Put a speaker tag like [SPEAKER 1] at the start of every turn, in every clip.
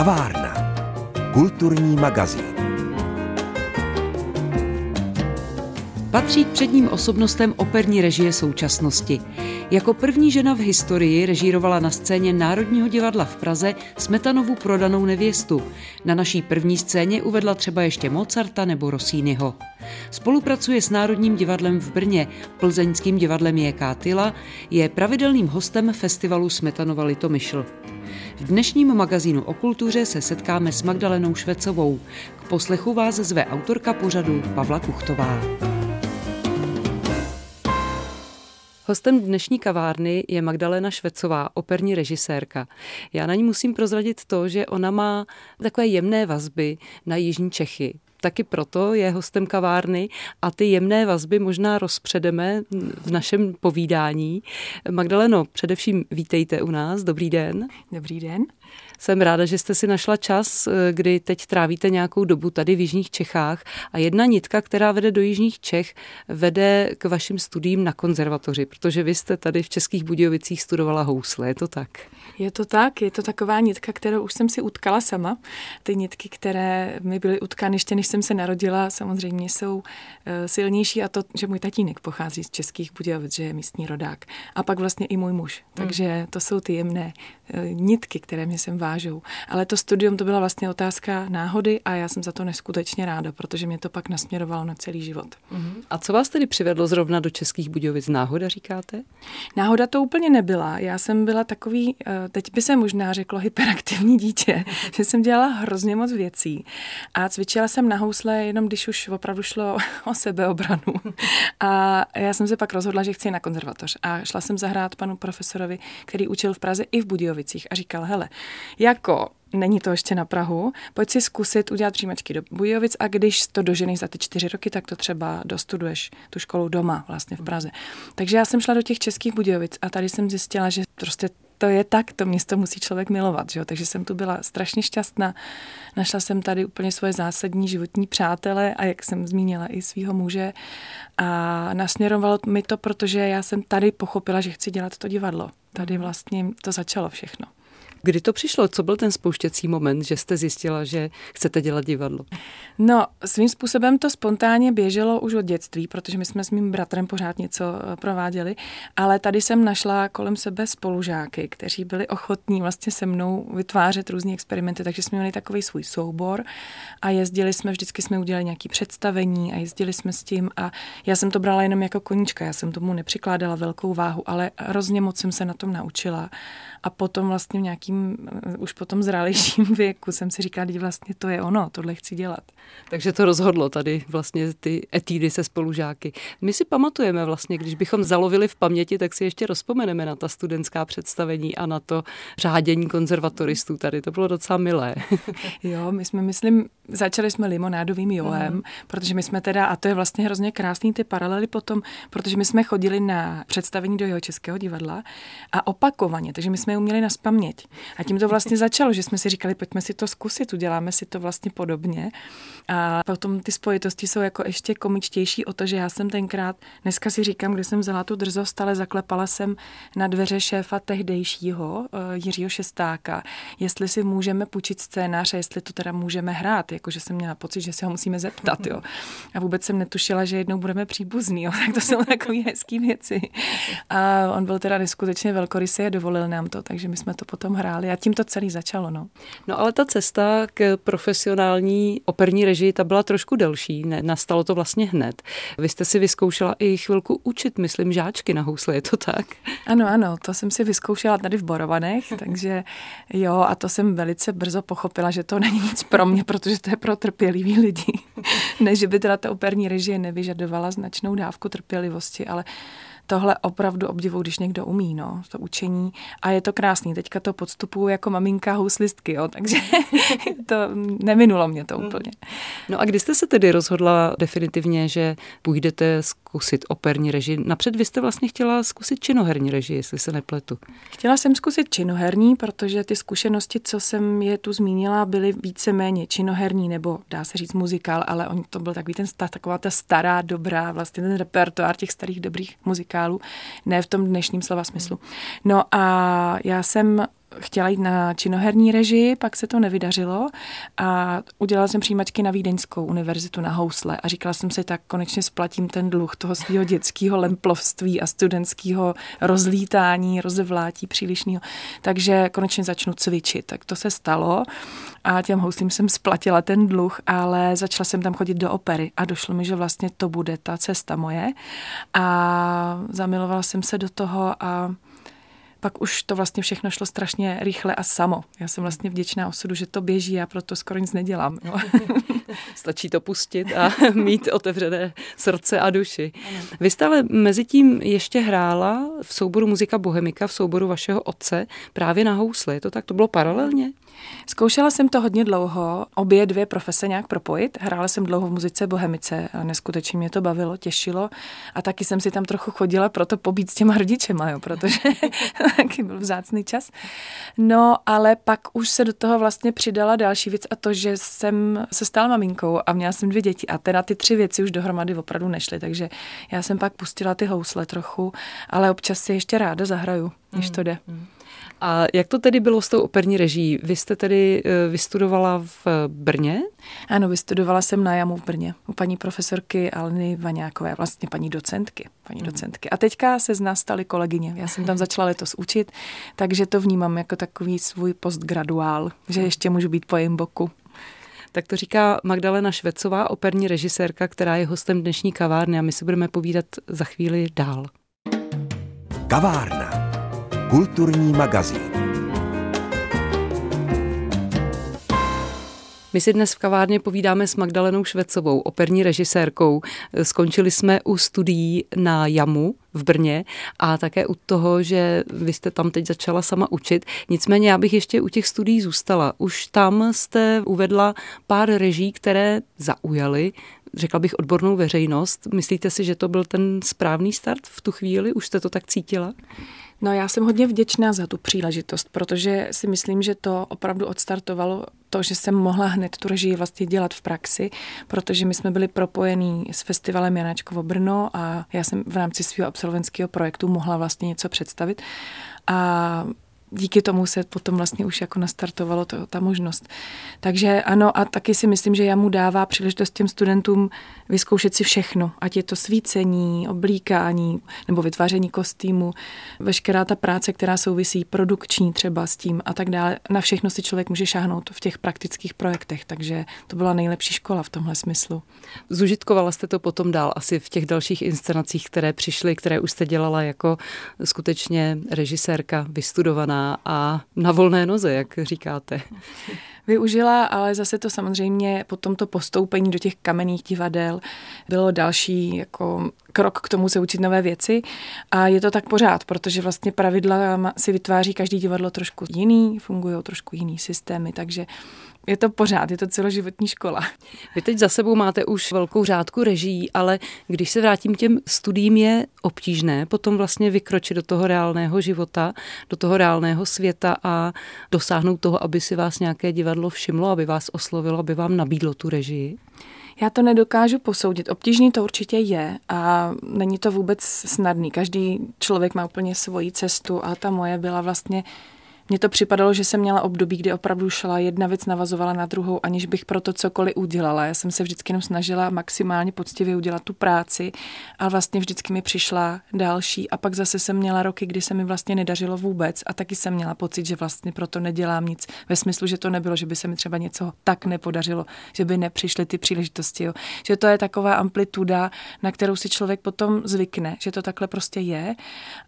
[SPEAKER 1] Kavárna. Kulturní magazín.
[SPEAKER 2] Patří k předním osobnostem operní režie současnosti. Jako první žena v historii režírovala na scéně Národního divadla v Praze Smetanovu prodanou nevěstu. Na naší první scéně uvedla třeba ještě Mozarta nebo Rossiniho. Spolupracuje s Národním divadlem v Brně, plzeňským divadlem J.K. Tyla, je pravidelným hostem festivalu Smetanova Litomyšl. V dnešním magazínu o kultuře se setkáme s Magdalenou Švecovou. K poslechu vás zve autorka pořadu Pavla Kuchtová. Hostem dnešní kavárny je Magdalena Švecová, operní režisérka. Já na ní musím prozradit to, že ona má takové jemné vazby na Jižní Čechy. Taky proto je hostem kavárny a ty jemné vazby možná rozpředeme v našem povídání. Magdaleno, především vítejte u nás. Dobrý den.
[SPEAKER 3] Dobrý den.
[SPEAKER 2] Jsem ráda, že jste si našla čas, eh, kdy teď trávíte nějakou dobu tady v Jižních Čechách a jedna nitka, která vede do Jižních Čech, vede k vašim studiím na konzervatoři, protože vy jste tady v Českých Budějovicích studovala housle, je to tak?
[SPEAKER 3] Je to tak, je to taková nitka, kterou už jsem si utkala sama. Ty nitky, které mi byly utkány ještě než jsem se narodila, samozřejmě jsou eh, silnější a to, že můj tatínek pochází z Českých Budějovic, že je místní rodák. A pak vlastně i můj muž. Hmm. Takže to jsou ty jemné eh, nitky, které mě sem vážou. Ale to studium to byla vlastně otázka náhody a já jsem za to neskutečně ráda, protože mě to pak nasměrovalo na celý život.
[SPEAKER 2] Mm-hmm. A co vás tedy přivedlo zrovna do Českých Budějovic? Náhoda říkáte?
[SPEAKER 3] Náhoda to úplně nebyla. Já jsem byla takový, eh, teď by se možná řeklo hyperaktivní dítě, že jsem dělala hrozně moc věcí a cvičila jsem na housle jenom když už opravdu šlo o sebeobranu. A já jsem se pak rozhodla, že chci na konzervatoř a šla jsem zahrát panu profesorovi, který učil v Praze i v Budějovicích a říkal, hele, jako není to ještě na Prahu, pojď si zkusit udělat přijímačky do Bujovic a když to doženeš za ty čtyři roky, tak to třeba dostuduješ tu školu doma vlastně v Praze. Takže já jsem šla do těch českých Budějovic a tady jsem zjistila, že prostě to je tak, to město musí člověk milovat, že jo? takže jsem tu byla strašně šťastná. Našla jsem tady úplně svoje zásadní životní přátele a jak jsem zmínila i svého muže a nasměrovalo mi to, protože já jsem tady pochopila, že chci dělat to divadlo. Tady vlastně to začalo všechno.
[SPEAKER 2] Kdy to přišlo? Co byl ten spouštěcí moment, že jste zjistila, že chcete dělat divadlo?
[SPEAKER 3] No, svým způsobem to spontánně běželo už od dětství, protože my jsme s mým bratrem pořád něco eh, prováděli, ale tady jsem našla kolem sebe spolužáky, kteří byli ochotní vlastně se mnou vytvářet různé experimenty, takže jsme měli takový svůj soubor a jezdili jsme, vždycky jsme udělali nějaké představení a jezdili jsme s tím a já jsem to brala jenom jako koníčka, já jsem tomu nepřikládala velkou váhu, ale hrozně moc jsem se na tom naučila a potom vlastně v nějakým, eh, už potom zralejším věku jsem si říkala, že vlastně to je ono, tohle chci dělat.
[SPEAKER 2] Takže to rozhodlo tady vlastně ty etídy se spolužáky. My si pamatujeme vlastně, když bychom zalovili v paměti, tak si ještě rozpomeneme na ta studentská představení a na to řádění konzervatoristů tady. To bylo docela milé.
[SPEAKER 3] jo, my jsme, myslím, začali jsme limonádovým jolem, mm. protože my jsme teda, a to je vlastně hrozně krásný ty paralely potom, protože my jsme chodili na představení do jeho českého divadla a opakovaně, takže my jsme je uměli naspaměť. A tím to vlastně začalo, že jsme si říkali, pojďme si to zkusit, uděláme si to vlastně podobně. A potom ty spojitosti jsou jako ještě komičtější o to, že já jsem tenkrát, dneska si říkám, kde jsem vzala tu drzost, ale zaklepala jsem na dveře šéfa tehdejšího eh, Jiřího Šestáka, jestli si můžeme půjčit scénář a jestli to teda můžeme hrát, jakože jsem měla pocit, že se ho musíme zeptat. Jo. A vůbec jsem netušila, že jednou budeme příbuzní, jo. tak to jsou takové hezké věci. A on byl teda neskutečně velkorysý a dovolil nám to, takže my jsme to potom hráli a tím to celý začalo. No,
[SPEAKER 2] no ale ta cesta k profesionální operní režii, ta byla trošku delší, ne, nastalo to vlastně hned. Vy jste si vyzkoušela i chvilku učit, myslím, žáčky na housle, je to tak?
[SPEAKER 3] Ano, ano, to jsem si vyzkoušela tady v Borovanech, takže jo, a to jsem velice brzo pochopila, že to není nic pro mě, protože to je pro trpělivý lidi. ne, že by teda ta operní režie nevyžadovala značnou dávku trpělivosti, ale tohle opravdu obdivu, když někdo umí, no, to učení. A je to krásný. Teďka to podstupuju jako maminka houslistky, jo, takže to neminulo mě to úplně.
[SPEAKER 2] No a kdy jste se tedy rozhodla definitivně, že půjdete zkusit operní režii? Napřed vy jste vlastně chtěla zkusit činoherní režii, jestli se nepletu.
[SPEAKER 3] Chtěla jsem zkusit činoherní, protože ty zkušenosti, co jsem je tu zmínila, byly víceméně činoherní, nebo dá se říct muzikál, ale on to byl takový ten taková ta stará, dobrá, vlastně ten repertoár těch starých dobrých muzikálů muzikálu, ne v tom dnešním slova smyslu. No a já jsem chtěla jít na činoherní režii, pak se to nevydařilo a udělala jsem přijímačky na Vídeňskou univerzitu na housle a říkala jsem si, tak konečně splatím ten dluh toho svého dětského lemplovství a studentského rozlítání, rozevlátí přílišného. Takže konečně začnu cvičit. Tak to se stalo a těm houslím jsem splatila ten dluh, ale začala jsem tam chodit do opery a došlo mi, že vlastně to bude ta cesta moje a zamilovala jsem se do toho a pak už to vlastně všechno šlo strašně rychle a samo. Já jsem vlastně vděčná osudu, že to běží a proto skoro nic nedělám. Jo.
[SPEAKER 2] Stačí to pustit a mít otevřené srdce a duši. Vy jste ale mezi tím ještě hrála v souboru Muzika Bohemika, v souboru vašeho otce, právě na housle. Je to tak? To bylo paralelně?
[SPEAKER 3] Zkoušela jsem to hodně dlouho, obě dvě profese nějak propojit. Hrála jsem dlouho v muzice Bohemice a neskutečně mě to bavilo, těšilo. A taky jsem si tam trochu chodila proto pobít s těma rodičema, jo, protože taky byl vzácný čas. No, ale pak už se do toho vlastně přidala další věc a to, že jsem se stala maminkou a měla jsem dvě děti a teda ty tři věci už dohromady opravdu nešly, takže já jsem pak pustila ty housle trochu, ale občas si ještě ráda zahraju, když mm, to jde. Mm.
[SPEAKER 2] A jak to tedy bylo s tou operní režií? Vy jste tedy eh, vystudovala v Brně?
[SPEAKER 3] Ano, vystudovala jsem na JAMu v Brně u paní profesorky Alny Vaňákové, vlastně paní docentky. Paní hmm. docentky. A teďka se z nás staly kolegyně. Já jsem tam začala letos učit, takže to vnímám jako takový svůj postgraduál, že ještě můžu být po jejím boku.
[SPEAKER 2] Tak to říká Magdalena Švecová, operní režisérka, která je hostem dnešní kavárny a my si budeme povídat za chvíli dál.
[SPEAKER 1] Kavárna. Kulturní magazín.
[SPEAKER 2] My si dnes v kavárně povídáme s Magdalenou Švecovou, operní režisérkou. Skončili jsme u studií na Jamu v Brně a také u toho, že vy jste tam teď začala sama učit. Nicméně já bych ještě u těch studií zůstala. Už tam jste uvedla pár reží, které zaujaly řekla bych, odbornou veřejnost. Myslíte si, že to byl ten správný start v tu chvíli? Už jste to tak cítila?
[SPEAKER 3] No já jsem hodně vděčná za tu příležitost, protože si myslím, že to opravdu odstartovalo to, že jsem mohla hned tu režii vlastně dělat v praxi, protože my jsme byli propojení s festivalem Janáčkovo Brno a já jsem v rámci svého absolventského projektu mohla vlastně něco představit. A díky tomu se potom vlastně už jako nastartovalo to, ta možnost. Takže ano, a taky si myslím, že já mu dává příležitost těm studentům vyzkoušet si všechno, ať je to svícení, oblíkání nebo vytváření kostýmu, veškerá ta práce, která souvisí produkční třeba s tím a tak dále. Na všechno si člověk může šáhnout v těch praktických projektech, takže to byla nejlepší škola v tomhle smyslu.
[SPEAKER 2] Zužitkovala jste to potom dál asi v těch dalších inscenacích, které přišly, které už jste dělala jako skutečně režisérka vystudovaná a na volné noze, jak říkáte.
[SPEAKER 3] Využila, ale zase to samozřejmě po tomto postoupení do těch kamenných divadel bylo další jako krok k tomu se učit nové věci a je to tak pořád, protože vlastně pravidla si vytváří každý divadlo trošku jiný, fungují trošku jiný systémy, takže je to pořád, je to celoživotní škola.
[SPEAKER 2] Vy teď za sebou máte už velkou řádku režií, ale když se vrátím těm studiím, je obtížné potom vlastně vykročit do toho reálného života, do toho reálného světa a dosáhnout toho, aby si vás nějaké divadlo všimlo, aby vás oslovilo, aby vám nabídlo tu režii?
[SPEAKER 3] Já to nedokážu posoudit. Obtížný to určitě je a není to vůbec snadný. Každý člověk má úplně svoji cestu a ta moje byla vlastně mně to připadalo, že jsem měla období, kdy opravdu šla jedna věc navazovala na druhou, aniž bych pro to cokoliv udělala. Já jsem se vždycky jenom snažila maximálně poctivě udělat tu práci a vlastně vždycky mi přišla další. A pak zase jsem měla roky, kdy se mi vlastně nedařilo vůbec a taky jsem měla pocit, že vlastně proto nedělám nic. Ve smyslu, že to nebylo, že by se mi třeba něco tak nepodařilo, že by nepřišly ty příležitosti. Jo. Že to je taková amplituda, na kterou si člověk potom zvykne, že to takhle prostě je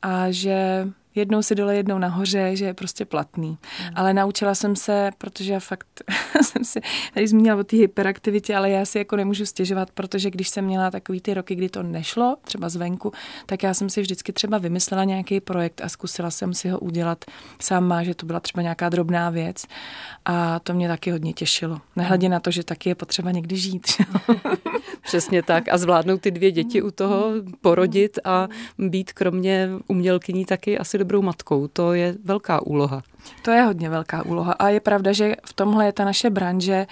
[SPEAKER 3] a že jednou si dole, jednou nahoře, že je prostě platný. Mm. Ale naučila jsem se, protože já fakt jsem si tady zmínila o té hyperaktivitě, ale já si jako nemůžu stěžovat, protože když jsem měla takový ty roky, kdy to nešlo, třeba zvenku, tak já jsem si vždycky třeba vymyslela nějaký projekt a zkusila jsem si ho udělat sama, že to byla třeba nějaká drobná věc a to mě taky hodně těšilo. Nehledě na to, že taky je potřeba někdy žít.
[SPEAKER 2] Přesně tak a zvládnout ty dvě děti u toho, porodit a být kromě umělkyní taky asi dobrou matkou. To je velká úloha.
[SPEAKER 3] To je hodně velká úloha a je pravda, že v tomhle je ta naše branže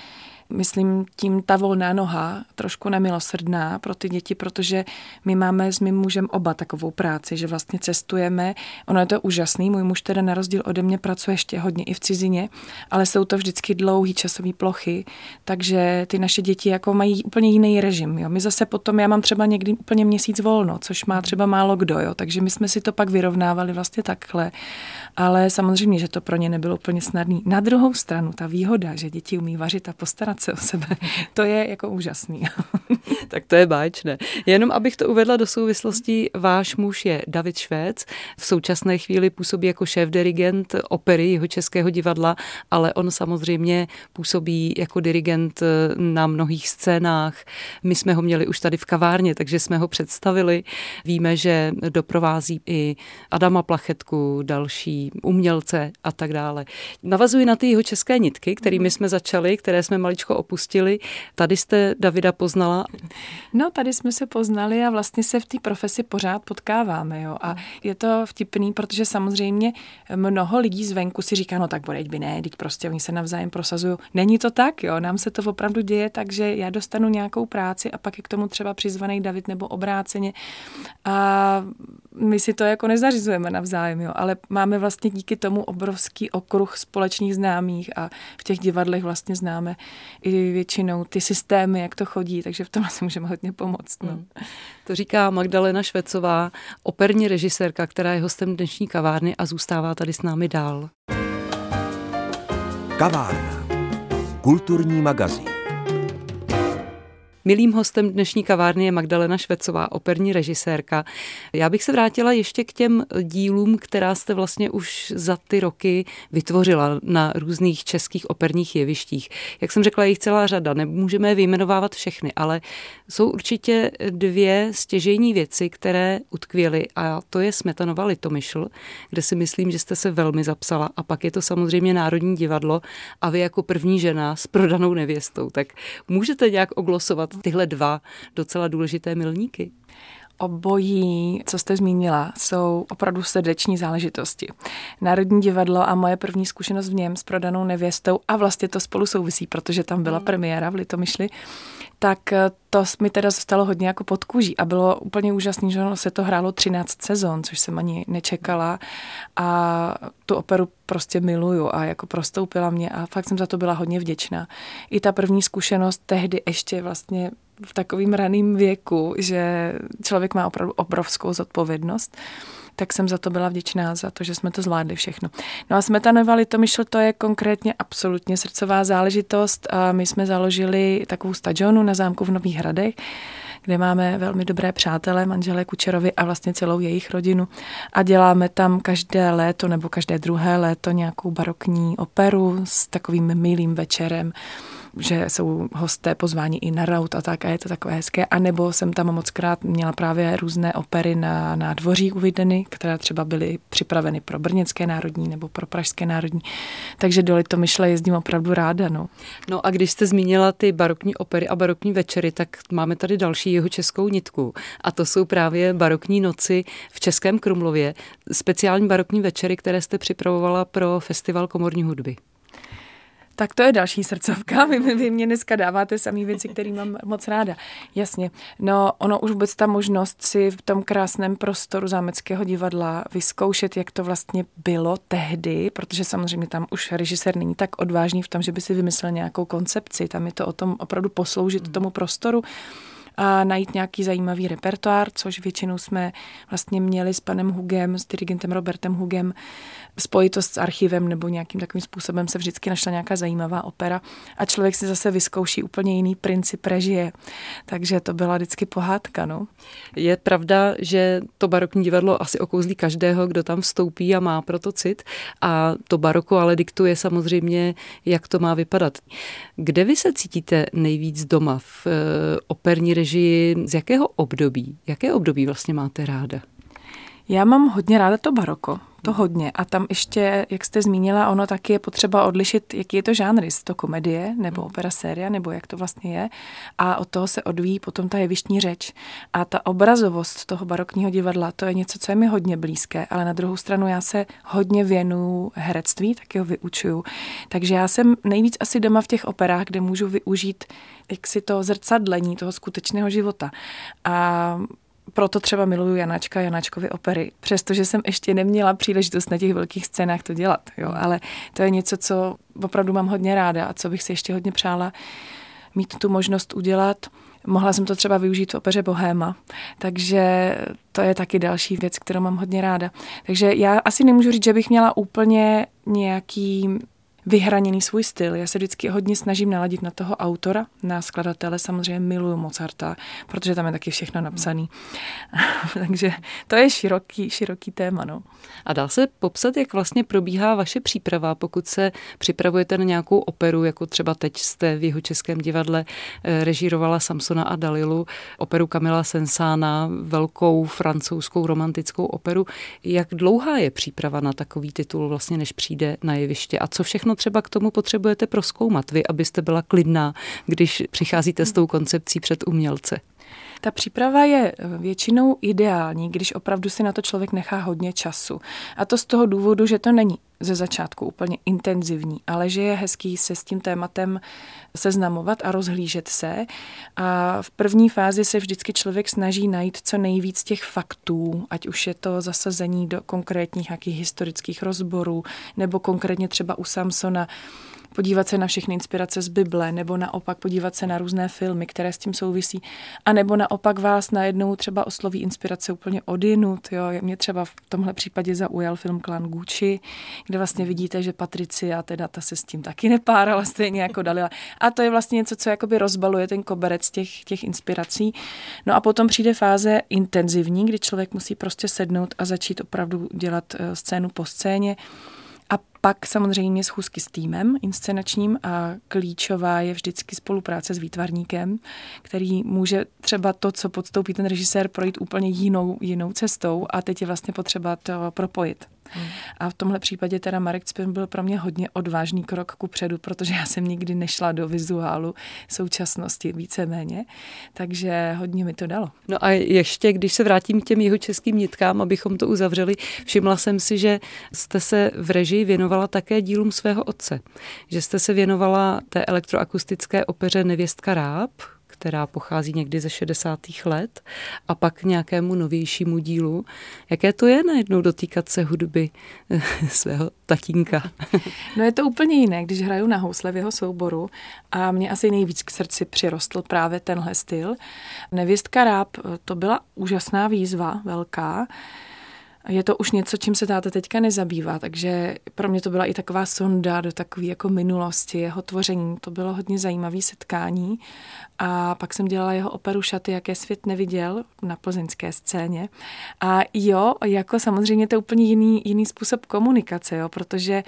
[SPEAKER 3] myslím tím ta volná noha, trošku nemilosrdná pro ty děti, protože my máme s mým mužem oba takovou práci, že vlastně cestujeme. Ono je to úžasný, můj muž teda na rozdíl ode mě pracuje ještě hodně i v cizině, ale jsou to vždycky dlouhý časové plochy, takže ty naše děti jako mají úplně jiný režim. Jo. My zase potom, já mám třeba někdy úplně měsíc volno, což má třeba málo kdo, jo. takže my jsme si to pak vyrovnávali vlastně takhle. Ale samozřejmě, že to pro ně nebylo úplně snadný. Na druhou stranu, ta výhoda, že děti umí vařit a postarat se o sebe, to je jako úžasný.
[SPEAKER 2] tak to je báječné. Jenom abych to uvedla do souvislosti, váš muž je David Švéc, v současné chvíli působí jako šéf-dirigent opery jeho českého divadla, ale on samozřejmě působí jako dirigent na mnohých scénách. My jsme ho měli už tady v kavárně, takže jsme ho představili. Víme, že doprovází i Adama Plachetku, další umělce a tak dále. Navazuji na ty jeho české nitky, kterými jsme začali, které jsme maličko opustili. Tady jste Davida poznala?
[SPEAKER 3] No, tady jsme se poznali a vlastně se v té profesi pořád potkáváme. Jo. A je to vtipný, protože samozřejmě mnoho lidí zvenku si říká, no tak bodeď by ne, teď prostě oni se navzájem prosazují. Není to tak, jo. Nám se to opravdu děje, takže já dostanu nějakou práci a pak je k tomu třeba přizvaný David nebo obráceně. A my si to jako nezařizujeme navzájem, jo, ale máme vlastně díky tomu obrovský okruh společných známých a v těch divadlech vlastně známe i většinou ty systémy, jak to chodí, takže v tom asi můžeme hodně pomoct. No. Hmm.
[SPEAKER 2] To říká Magdalena Švecová, operní režisérka, která je hostem dnešní kavárny a zůstává tady s námi dál.
[SPEAKER 1] Kavárna. Kulturní magazín.
[SPEAKER 2] Milým hostem dnešní kavárny je Magdalena Švecová, operní režisérka. Já bych se vrátila ještě k těm dílům, která jste vlastně už za ty roky vytvořila na různých českých operních jevištích. Jak jsem řekla, jich celá řada, nemůžeme je vyjmenovávat všechny, ale jsou určitě dvě stěžejní věci, které utkvěly a to je Smetanova Litomyšl, kde si myslím, že jste se velmi zapsala a pak je to samozřejmě Národní divadlo a vy jako první žena s prodanou nevěstou. Tak můžete nějak oglosovat tyhle dva docela důležité milníky?
[SPEAKER 3] Obojí, co jste zmínila, jsou opravdu srdeční záležitosti. Národní divadlo a moje první zkušenost v něm s prodanou nevěstou, a vlastně to spolu souvisí, protože tam byla hmm. premiéra v Litomyšli, tak eh, to mi teda zůstalo hodně jako pod kůží a bylo úplně úžasné, že se to hrálo 13 sezon, což jsem ani nečekala a tu operu prostě miluju a jako prostoupila mě a fakt jsem za to byla hodně vděčná. I ta první zkušenost tehdy ještě vlastně v takovým raným věku, že člověk má opravdu obrovskou zodpovědnost, tak jsem za to byla vděčná, za to, že jsme to zvládli všechno. No a Smetanova Litomyšl, to je konkrétně absolutně srdcová záležitost. A my jsme založili takovou stadionu na zámku v Nových Hradech, kde máme velmi dobré přátelé, manželé Kučerovi a vlastně celou jejich rodinu. A děláme tam každé léto nebo každé druhé léto nějakou barokní operu s takovým milým večerem že jsou hosté pozváni i na raut a tak a je to takové hezké. A nebo jsem tam moc krát měla právě různé opery na nádvoří uvedeny, které třeba byly připraveny pro Brněnské národní nebo pro Pražské národní. Takže do Litomyšle jezdím opravdu ráda. No.
[SPEAKER 2] no a když jste zmínila ty barokní opery a barokní večery, tak máme tady další jeho českou nitku. A to jsou právě barokní noci v Českém Krumlově, speciální barokní večery, které jste připravovala pro Festival komorní hudby.
[SPEAKER 3] Tak to je další srdcovka. Vy, vy mě dneska dáváte samý věci, které mám moc ráda. Jasně. No, ono už vůbec ta možnost si v tom krásném prostoru zámeckého divadla vyzkoušet, jak to vlastně bylo tehdy, protože samozřejmě tam už režisér není tak odvážný v tom, že by si vymyslel nějakou koncepci. Tam je to o tom opravdu posloužit tomu prostoru a najít nějaký zajímavý repertoár, což většinou jsme vlastně měli s panem Hugem, s dirigentem Robertem Hugem, spojitost s archivem nebo nějakým takovým způsobem se vždycky našla nějaká zajímavá opera a člověk si zase vyzkouší úplně jiný princip režie. Takže to byla vždycky pohádka. No.
[SPEAKER 2] Je pravda, že to barokní divadlo asi okouzlí každého, kdo tam vstoupí a má proto cit a to baroko ale diktuje samozřejmě, jak to má vypadat. Kde vy se cítíte nejvíc doma v e, operní režii? Z jakého období? Jaké období vlastně máte ráda?
[SPEAKER 3] Já mám hodně ráda to baroko to hodně. A tam ještě, jak jste zmínila, ono taky je potřeba odlišit, jaký je to žánr, jestli to komedie nebo opera série, nebo jak to vlastně je. A od toho se odvíjí potom ta jevištní řeč. A ta obrazovost toho barokního divadla, to je něco, co je mi hodně blízké, ale na druhou stranu já se hodně věnuju herectví, taky ho vyučuju. Takže já jsem nejvíc asi doma v těch operách, kde můžu využít jaksi to zrcadlení toho skutečného života. A proto třeba miluju Janáčka, Janáčkovy opery, přestože jsem ještě neměla příležitost na těch velkých scénách to dělat, jo, ale to je něco, co opravdu mám hodně ráda a co bych si ještě hodně přála mít tu možnost udělat. Mohla jsem to třeba využít v opeře Bohéma, takže to je taky další věc, kterou mám hodně ráda. Takže já asi nemůžu říct, že bych měla úplně nějaký vyhraněný svůj styl. Já se vždycky hodně snažím naladit na toho autora, na skladatele. Samozřejmě miluju Mozarta, protože tam je taky všechno napsané. Takže to je široký, široký téma. No.
[SPEAKER 2] A dá se popsat, jak vlastně probíhá vaše příprava, pokud se připravujete na nějakou operu, jako třeba teď jste v jeho českém divadle eh, režírovala Samsona a Dalilu, operu Kamila Sensána, velkou francouzskou romantickou operu. Jak dlouhá je příprava na takový titul vlastně, než přijde na jeviště a co všechno třeba k tomu potřebujete proskoumat vy, abyste byla klidná, když přicházíte s tou koncepcí před umělce?
[SPEAKER 3] Ta příprava je eh, většinou ideální, když opravdu si na to člověk nechá hodně času. A to z toho důvodu, že to není ze začátku úplně intenzivní, ale že je hezký se s tím tématem seznamovat a rozhlížet se. A v první fázi se vždycky člověk snaží najít co nejvíc těch faktů, ať už je to zasazení do konkrétních nějakých historických rozborů, nebo konkrétně třeba u Samsona podívat se na všechny inspirace z Bible, nebo naopak podívat se na různé filmy, které s tím souvisí, a nebo naopak vás najednou třeba osloví inspirace úplně odinut. Jo. Mě třeba v tomhle případě zaujal film Klan Gucci, kde vlastně vidíte, že Patricia teda ta se s tím taky nepárala stejně jako Dalila. A to je vlastně něco, co jakoby rozbaluje ten koberec těch, těch inspirací. No a potom přijde fáze intenzivní, kdy člověk musí prostě sednout a začít opravdu dělat eh, scénu po scéně. Pak samozřejmě schůzky s týmem inscenačním a klíčová je vždycky spolupráce s výtvarníkem, který může třeba to, co podstoupí ten režisér, projít úplně jinou, jinou cestou a teď je vlastně potřeba to propojit. A v tomhle případě teda Marek Cpin byl pro mě hodně odvážný krok ku předu, protože já jsem nikdy nešla do vizuálu současnosti víceméně, takže hodně mi to dalo.
[SPEAKER 2] No a ještě, když se vrátím k těm jeho českým nitkám, abychom to uzavřeli, všimla jsem si, že jste se v režii věnovala také dílům svého otce, že jste se věnovala té elektroakustické opeře Nevěstka Ráb, která pochází někdy ze 60. let a pak nějakému novějšímu dílu. Jaké to je najednou dotýkat se hudby eh, svého tatínka?
[SPEAKER 3] No je to úplně jiné, když hraju na housle v jeho souboru a mě asi nejvíc k srdci přirostl právě tenhle styl. Nevěstka Ráb, eh, to byla úžasná výzva, velká je to už něco, čím se táta teďka nezabývá, takže pro mě to byla i taková sonda do takové jako minulosti, jeho tvoření. To bylo hodně zajímavé setkání a pak jsem dělala jeho operu Šaty, jaké svět neviděl na plzeňské scéně. A jo, jako samozřejmě to je úplně jiný, jiný způsob komunikace, jo, protože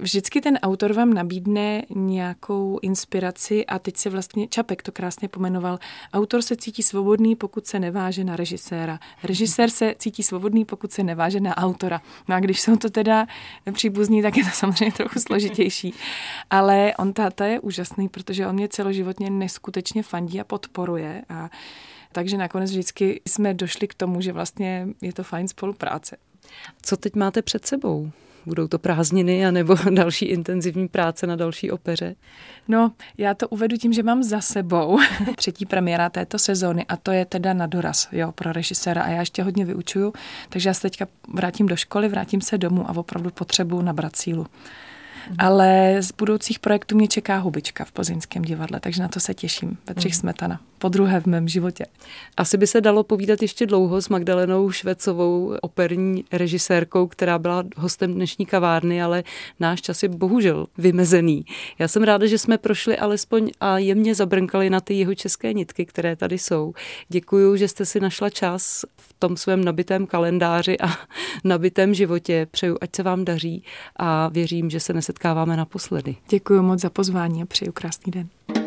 [SPEAKER 3] vždycky ten autor vám nabídne nějakou inspiraci a teď se vlastně Čapek to krásně pomenoval. Autor se cítí svobodný, pokud se neváže na režiséra. Režisér se cítí svobodný, pokud se neváže na autora. No a když jsou to teda příbuzní, tak je to samozřejmě trochu složitější. Ale on táta je úžasný, protože on mě celoživotně neskutečně fandí a podporuje a takže nakonec vždycky jsme došli k tomu, že vlastně je to fajn spolupráce.
[SPEAKER 2] Co teď máte před sebou? Budou to prázdniny anebo další intenzivní práce na další opeře?
[SPEAKER 3] No, já to uvedu tím, že mám za sebou třetí premiéra této sezóny a to je teda na doraz jo, pro režiséra a já ještě hodně vyučuju, takže já se teďka vrátím do školy, vrátím se domů a opravdu potřebuju nabrat sílu. Ale z budoucích projektů mě čeká hubička v Plzeňském divadle, takže na to se těším. Petřich mm. Smetana. Po druhé v mém životě.
[SPEAKER 2] Asi by se dalo povídat ještě dlouho s Magdalenou Švecovou, operní režisérkou, která byla hostem dnešní kavárny, ale náš čas je bohužel vymezený. Já jsem ráda, že jsme prošli alespoň a jemně zabrnkali na ty jeho české nitky, které tady jsou. Děkuji, že jste si našla čas v tom svém nabitém kalendáři a nabitém životě. Přeju, ať se vám daří a věřím, že se nesetkáváme naposledy.
[SPEAKER 3] Děkuji moc za pozvání a přeju krásný den.